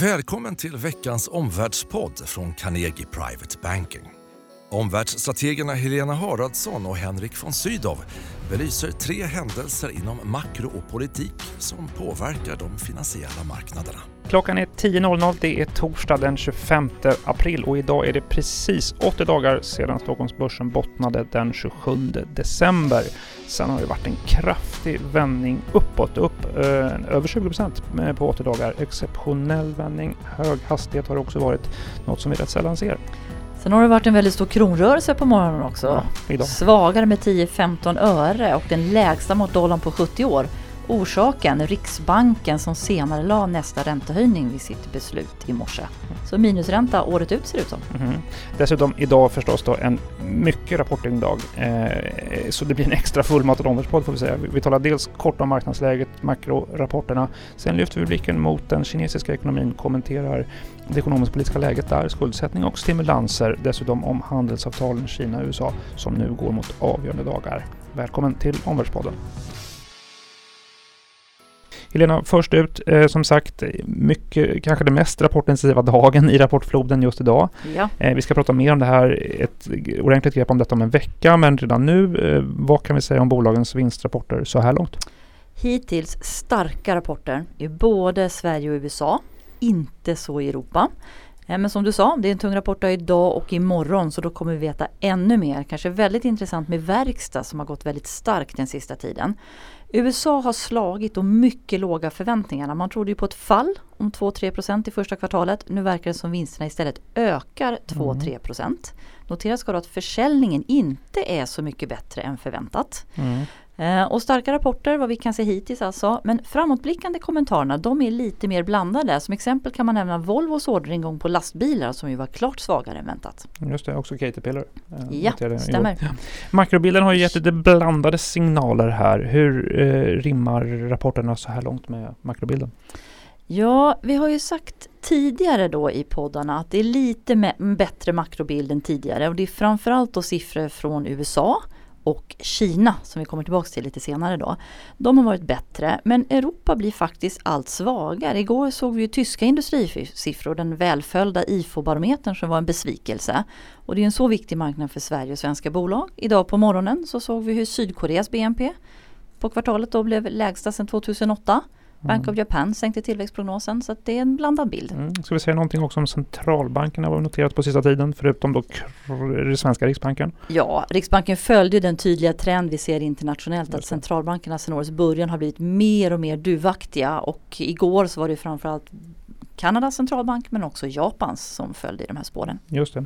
Välkommen till veckans omvärldspodd från Carnegie Private Banking. Omvärldsstrategerna Helena Haraldsson och Henrik von Sydow belyser tre händelser inom makro och politik som påverkar de finansiella marknaderna. Klockan är 10.00. Det är torsdag den 25 april och idag är det precis 80 dagar sedan Stockholmsbörsen bottnade den 27 december. Sen har det varit en kraftig vändning uppåt, upp eh, över 20 procent på 80 dagar. Exceptionell vändning, hög hastighet har det också varit, något som vi rätt sällan ser. Sen har det varit en väldigt stor kronrörelse på morgonen också. Ja, Svagare med 10-15 öre och den lägsta mot dollarn på 70 år. Orsaken Riksbanken som senare la nästa räntehöjning vid sitt beslut i morse. Så minusränta året ut ser det ut som. Mm. Dessutom idag förstås då en mycket rapporting dag. Eh, så det blir en extra fullmatad omvärldspodd får vi säga. Vi talar dels kort om marknadsläget, makrorapporterna. Sen lyfter vi blicken mot den kinesiska ekonomin, kommenterar det ekonomisk-politiska läget där, skuldsättning och stimulanser. Dessutom om handelsavtalen Kina-USA som nu går mot avgörande dagar. Välkommen till Omvärldspodden. Helena, först ut, eh, som sagt, mycket, kanske den mest rapportintensiva dagen i rapportfloden just idag. Ja. Eh, vi ska prata mer om det här, ett ordentligt grepp om detta om en vecka, men redan nu, eh, vad kan vi säga om bolagens vinstrapporter så här långt? Hittills starka rapporter i både Sverige och USA. Inte så i Europa. Eh, Men som du sa, det är en tung rapport idag och imorgon så då kommer vi veta ännu mer. Kanske väldigt intressant med verkstad som har gått väldigt starkt den sista tiden. USA har slagit och mycket låga förväntningarna. Man trodde ju på ett fall om 2-3% i första kvartalet. Nu verkar det som vinsterna istället ökar 2-3 Notera ska då att försäljningen inte är så mycket bättre än förväntat. Eh, och starka rapporter vad vi kan se hittills alltså. Men framåtblickande kommentarerna de är lite mer blandade. Som exempel kan man nämna Volvos orderingång på lastbilar som ju var klart svagare än väntat. Just det, också Caterpillar. eh, Ja, jag stämmer. igår. Makrobilden har ju gett lite blandade signaler här. Hur eh, rimmar rapporterna så här långt med makrobilden? Ja, vi har ju sagt tidigare då i poddarna att det är lite bättre makrobild än tidigare och det är framförallt då siffror från USA och Kina som vi kommer tillbaka till lite senare då. De har varit bättre men Europa blir faktiskt allt svagare. Igår såg vi ju tyska industrisiffror, den välföljda IFO-barometern som var en besvikelse. Och det är en så viktig marknad för Sverige och svenska bolag. Idag på morgonen så såg vi hur Sydkoreas BNP på kvartalet då blev lägsta sedan 2008. Bank of Japan sänkte tillväxtprognosen så att det är en blandad bild. Mm. Ska vi säga någonting också om centralbankerna vad vi noterat på sista tiden förutom då svenska riksbanken? Ja, Riksbanken följde den tydliga trend vi ser internationellt att centralbankerna sedan årets början har blivit mer och mer duvaktiga och igår så var det framförallt Kanadas centralbank men också Japans som följde i de här spåren. Just det.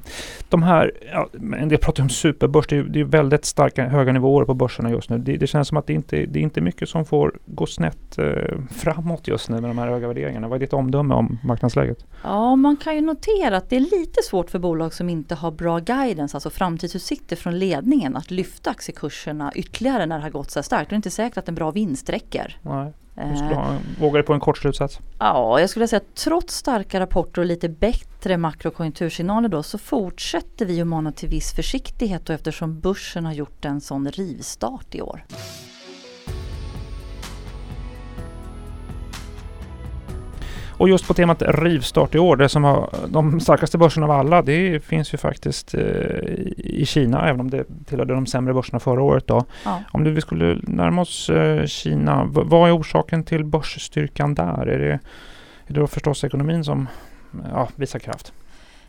De här, ja, en del pratar om superbörs, det är, det är väldigt starka, höga nivåer på börserna just nu. Det, det känns som att det inte det är inte mycket som får gå snett eh, framåt just nu med de här höga värderingarna. Vad är ditt omdöme om marknadsläget? Ja, man kan ju notera att det är lite svårt för bolag som inte har bra guidance, alltså framtidsutsikter från ledningen att lyfta aktiekurserna ytterligare när det har gått så här starkt. Det är inte säkert att en bra vinst räcker. Nej, du Eh, skulle ha, vågar du på en kort slutsats? Ja, jag skulle säga att trots starka rapporter och lite bättre makrokonjunktursignaler då så fortsätter vi att mana till viss försiktighet då eftersom börsen har gjort en sån rivstart i år. Och just på temat rivstart i år, det som har de starkaste börserna av alla, det finns ju faktiskt eh, i Kina, även om det tillhörde de sämre börserna förra året då. Ja. Om du, vi skulle närma oss eh, Kina, v- vad är orsaken till börsstyrkan där? Är det, är det då förstås ekonomin som ja, visar kraft?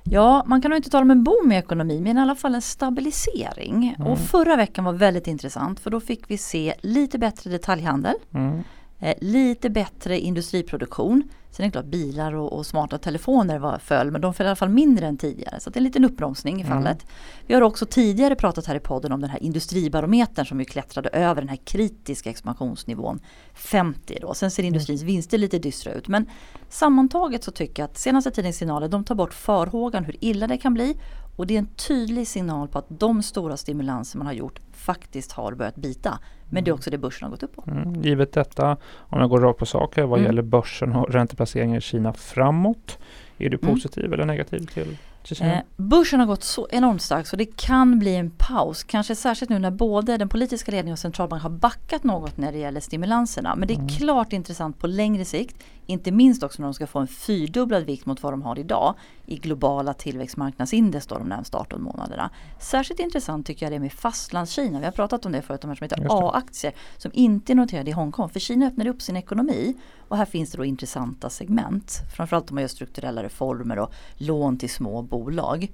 Ja, man kan nog inte tala om en boom i ekonomin men i alla fall en stabilisering. Mm. Och förra veckan var väldigt intressant för då fick vi se lite bättre detaljhandel, Mm. Eh, lite bättre industriproduktion. Sen är det klart bilar och, och smarta telefoner var föll men de föll i alla fall mindre än tidigare. Så det är en liten uppbromsning i Mm. fallet. Vi har också tidigare pratat här i podden om den här industribarometern som ju klättrade över den här kritiska expansionsnivån 50 då. Sen ser industrins vinster lite dystra ut. Men sammantaget så tycker jag att senaste tidens signaler de tar bort farhågan hur illa det kan bli. Och det är en tydlig signal på att de stora stimulanser man har gjort faktiskt har börjat bita. Men det är också det börsen har gått upp på. Mm. Givet detta, om jag går rakt på sak här, vad Mm. gäller börsen och ränteplaceringar i Kina framåt. Är du Mm. positiv eller negativ till Eh, börsen har gått så enormt starkt så det kan bli en paus. Kanske särskilt nu när både den politiska ledningen och centralbanken har backat något när det gäller stimulanserna. Men det är mm. klart intressant på längre sikt. Inte minst också när de ska få en fyrdubblad vikt mot vad de har idag i globala tillväxtmarknadsindex då de närmsta 18 månaderna. Särskilt intressant tycker jag det är med fastlandskina. Vi har pratat om det förut, de här som heter A-aktier som inte är noterade i Hongkong. För Kina öppnar upp sin ekonomi och här finns det då intressanta segment. Framförallt om man gör strukturella reformer och lån till små bolag.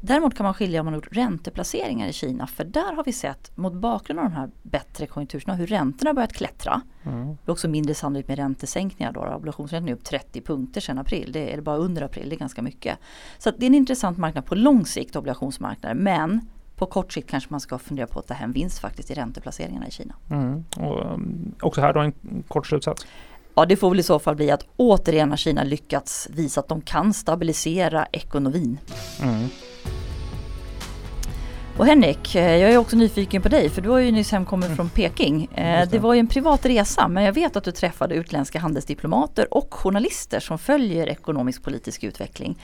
Däremot kan man skilja om man har gjort ränteplaceringar i Kina för där har vi sett mot bakgrund av de här bättre konjunkturerna hur räntorna börjat klättra. Mm. Det är också mindre sannolikt med räntesänkningar då. Obligationsräntan är upp 30 punkter sedan april. Det är bara under april, det är ganska mycket. Så det är en intressant marknad på lång sikt, obligationsmarknaden. Men på kort sikt kanske man ska fundera på att ta hem vinst faktiskt i ränteplaceringarna i Kina. Mm. Och, um, också här då en kort slutsats. Ja det får väl i så fall bli att återigen har Kina lyckats visa att de kan stabilisera ekonomin. Mm. Och Henrik, eh, jag är också nyfiken på dig för du har ju nyss hemkommit mm. från Peking. Det. Eh, det var ju en privat resa men jag vet att du träffade utländska handelsdiplomater och journalister som följer ekonomisk politisk utveckling.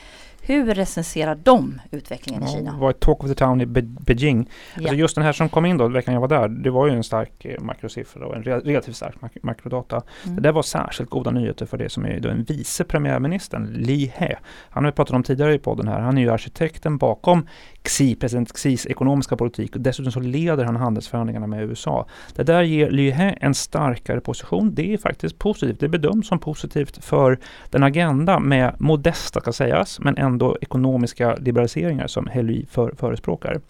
Hur recenserar de utvecklingen ja, i Kina? Det var ett talk of the town i Beijing. Alltså ja. Alltså just den här som kom in då veckan jag var där, det var ju en stark eh, makrosiffra och en relativt stark mak makrodata. Mm. Det där var särskilt goda nyheter för det som är då en vice premiärministern, Li He. Han har vi pratat om tidigare i podden här. Han är ju arkitekten bakom Xi, president Xis ekonomiska politik och dessutom så leder han handelsförhandlingarna med USA. Det där ger Li He en starkare position. Det är faktiskt positivt. Det bedöms som positivt för den agenda med modesta ska sägas, men ändå ekonomiska liberaliseringar som Helly för, förespråkar.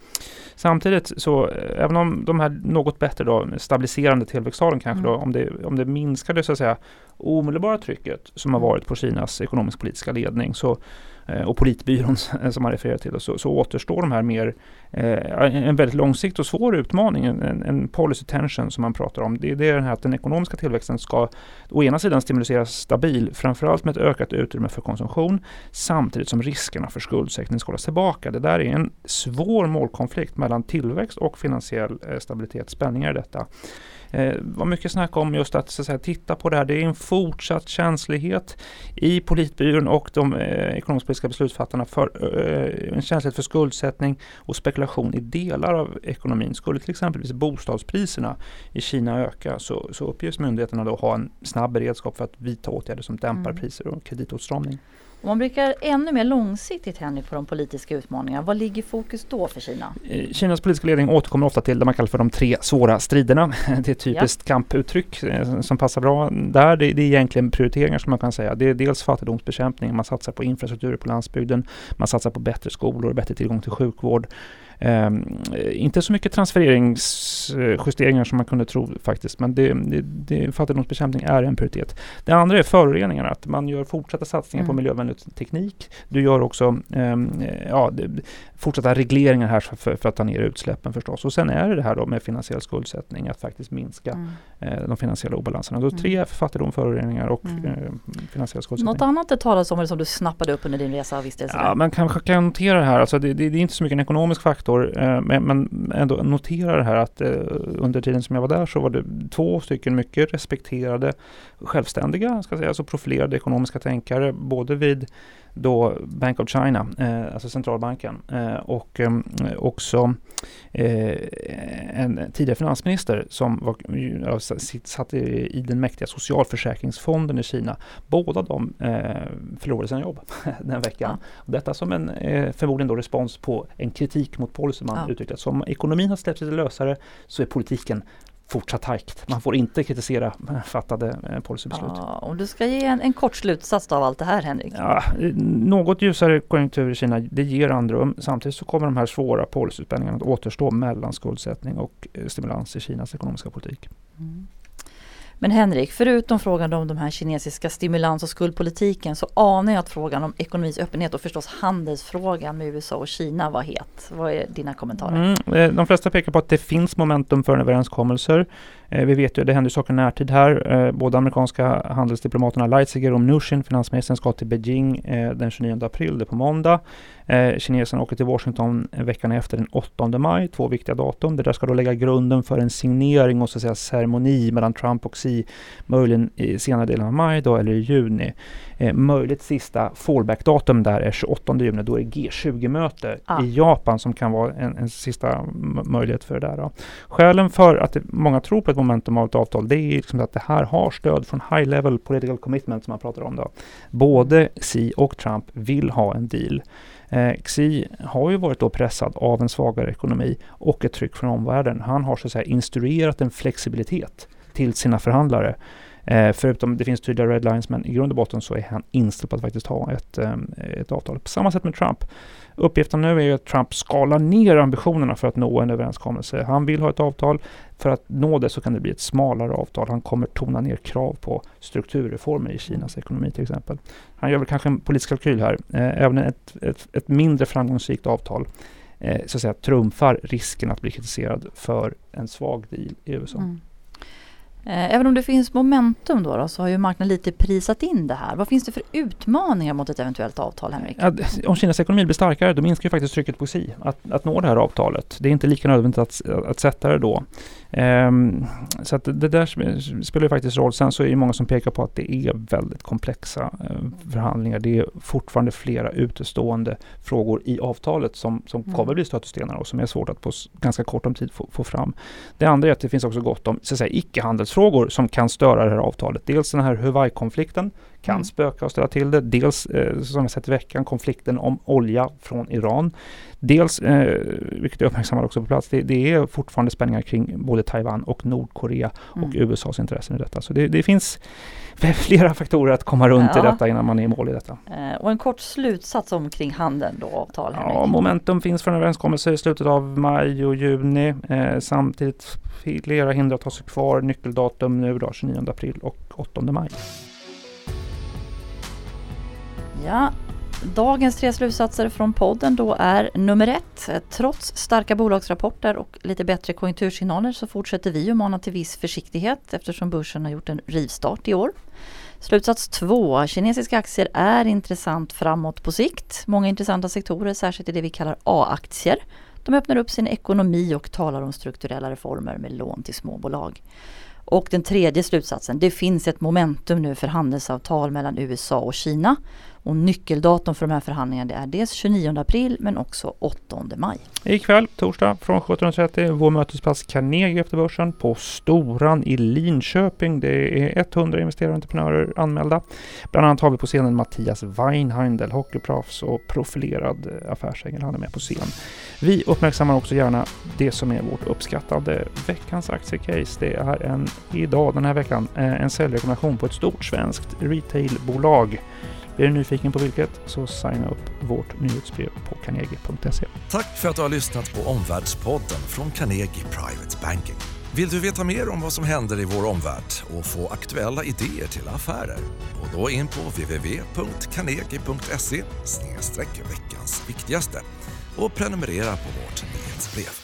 Samtidigt så, även om de här något bättre då, stabiliserande tillväxttalen kanske mm. då, om det, om det minskade så att säga omedelbara trycket som har mm. varit på Kinas ekonomisk-politiska ledning så Eh, och politbyrån som man refererar till, så, så återstår de här mer, eh, en väldigt långsiktig och svår utmaning, en, en policy tension som man pratar om. Det, det är den här att den ekonomiska tillväxten ska å ena sidan stimuleras stabil, framförallt med ett ökat utrymme för konsumtion, samtidigt som riskerna för skuldsättning ska hållas tillbaka. Det där är en svår målkonflikt mellan tillväxt och finansiell eh, stabilitet, spänningar i detta. Eh, var mycket snack om just att, att säga, titta på det här. Det är en fortsatt känslighet i politbyrån och de eh, ekonomisk-politiska beslutsfattarna för eh, en känslighet för skuldsättning och spekulation i delar av ekonomin. Skulle till exempelvis bostadspriserna i Kina öka så, så uppges myndigheterna då ha en snabb beredskap för att vidta åtgärder som dämpar mm. priser och kreditåtstramning. Om man blickar ännu mer långsiktigt Henrik på de politiska utmaningarna, vad ligger fokus då för Kina? Eh, Kinas politiska ledning återkommer ofta till det man kallar för de tre svåra striderna. Det är ett typiskt ja. kamputtryck eh, som passar bra där. Det, det är egentligen prioriteringar som man kan säga. Det är dels fattigdomsbekämpning, man satsar på infrastruktur på landsbygden, man satsar på bättre skolor, bättre tillgång till sjukvård. Um, inte så mycket transfereringsjusteringar som man kunde tro faktiskt, men det, det, det, fattigdomsbekämpning är en prioritet. Det andra är föroreningarna, att man gör fortsatta satsningar mm. på miljövänlig teknik. Du gör också um, ja, fortsatta regleringar här för, för, att ta ner utsläppen förstås. Och sen är det det här då med finansiell skuldsättning, att faktiskt minska mm. eh, de finansiella obalanserna. Så mm. tre fattigdom, föroreningar och mm. eh, finansiell skuldsättning. Något annat det talas om eller som du snappade upp under din resa vistelse? Ja, man kanske kan notera det här, alltså det, det, det är inte så mycket en ekonomisk faktor, eh, men, men ändå notera det här att eh, under tiden som jag var där så var det två stycken mycket respekterade, självständiga, ska säga, alltså profilerade ekonomiska tänkare, både vid då Bank of China, eh, alltså centralbanken, eh, och eh, också eh, en tidigare finansminister som var, satt i, den mäktiga socialförsäkringsfonden i Kina. Båda de förlorade sina jobb den veckan. Ja. Detta som en förmodligen då respons på en kritik mot policy man ja. uttryckte. Så om ekonomin har släppt lite lösare så är politiken fortsatt tajt. Man får inte kritisera fattade eh, policybeslut. Ja, om du ska ge en, en kort slutsats av allt det här Henrik? Ja, något ljusare konjunktur i Kina, det ger andrum. Samtidigt så kommer de här svåra policyspänningarna att återstå mellan skuldsättning och eh, stimulans i Kinas ekonomiska politik. Mm. Men Henrik, förutom frågan om de här kinesiska stimulans och skuldpolitiken så anar jag att frågan om ekonomins öppenhet och förstås handelsfrågan med USA och Kina var het. Vad är dina kommentarer? Mm, eh, de flesta pekar på att det finns momentum för överenskommelser. Eh, vi vet ju, det händer saker i närtid här. Eh, Båda amerikanska handelsdiplomaterna Leitziger och Mnuchin, finansministern, ska till Beijing den 29 april, det är på måndag. Kineserna åker till Washington veckan efter den 8 maj, två viktiga datum. Det där ska då lägga grunden för en signering och så att säga ceremoni mellan Trump och XI, möjligen i senare delen av maj då, eller i juni. Eh, möjligt sista fallback-datum där är 28 juni, då är det G20-möte ah. i Japan som kan vara en, en sista möjlighet för det där. Då. Skälen för att det, många tror på ett momentum av ett avtal, det är liksom att det här har stöd från high level political commitment som man pratar om. Då. Både Xi och Trump vill ha en deal. Eh, Xi har ju varit då pressad av en svagare ekonomi och ett tryck från omvärlden. Han har så att säga instruerat en flexibilitet till sina förhandlare. Eh, förutom det finns tydliga redlines, men i grund och botten så är han inställd på att faktiskt ha ett, eh, ett avtal. På samma sätt med Trump. Uppgiften nu är att Trump skalar ner ambitionerna för att nå en överenskommelse. Han vill ha ett avtal. För att nå det så kan det bli ett smalare avtal. Han kommer tona ner krav på strukturreformer i Kinas ekonomi till exempel. Han gör väl kanske en politisk kalkyl här. Eh, även ett, ett, ett mindre framgångsrikt avtal eh, så att säga, trumfar risken att bli kritiserad för en svag deal i USA. Mm. Eh, även om det finns momentum då, då, så har ju marknaden lite prisat in det här. Vad finns det för utmaningar mot ett eventuellt avtal, Henrik? Ja, om Kinas ekonomi blir starkare, då minskar ju faktiskt trycket på Xi att, att nå det här avtalet. Det är inte lika nödvändigt att, att sätta det då. Um, så att det där spelar ju faktiskt roll. Sen så är det många som pekar på att det är väldigt komplexa uh, förhandlingar. Det är fortfarande flera utestående frågor i avtalet som, som mm. kommer bli stötestenar och som är svårt att på ganska kort om tid få, få, fram. Det andra är att det finns också gott om icke-handelsfrågor som kan störa det här avtalet. Dels den här Huawei-konflikten kan mm. spöka och ställa till det. Dels, eh, som jag sett i veckan, konflikten om olja från Iran. Dels, eh, vilket jag uppmärksammar också på plats, det, det, är fortfarande spänningar kring både Taiwan och Nordkorea mm. och USAs intressen i detta. Så det, det finns flera faktorer att komma runt ja. i detta innan man är i mål i detta. Eh, och en kort slutsats omkring handeln då, avtal? Ja, momentum finns för en överenskommelse i slutet av maj och juni. Eh, samtidigt flera hinder att ta sig kvar. Nyckeldatum nu då 29 april och 8 maj. Ja, dagens tre slutsatser från podden då är nummer ett. Trots starka bolagsrapporter och lite bättre konjunktursignaler så fortsätter vi att mana till viss försiktighet eftersom börsen har gjort en rivstart i år. Slutsats två. Kinesiska aktier är intressant framåt på sikt. Många intressanta sektorer, särskilt i det vi kallar A-aktier. De öppnar upp sin ekonomi och talar om strukturella reformer med lån till småbolag. Och den tredje slutsatsen, det finns ett momentum nu för handelsavtal mellan USA och Kina. Och nyckeldatum för de här förhandlingarna det är dels 29 april men också 8 maj. Ikväll, torsdag från 17.30, vår mötesplats Carnegie efter börsen på Storan i Linköping. Det är 100 investerare och entreprenörer anmälda. Bland annat har vi på scenen Mattias Weinheindel, hockeyproffs och profilerad affärsängel. Han är med på scen. Vi uppmärksammar också gärna det som är vårt uppskattade veckans aktiecase. Det är en, idag, den här veckan, eh, en säljrekommendation på ett stort svenskt retailbolag är du nyfiken på vilket så signa upp vårt nyhetsbrev på carnegie.se. Tack för att du har lyssnat på Omvärldspodden från Carnegie Private Banking. Vill du veta mer om vad som händer i vår omvärld och få aktuella idéer till affärer? Gå då in på www.carnegie.se veckans viktigaste och prenumerera på vårt nyhetsbrev.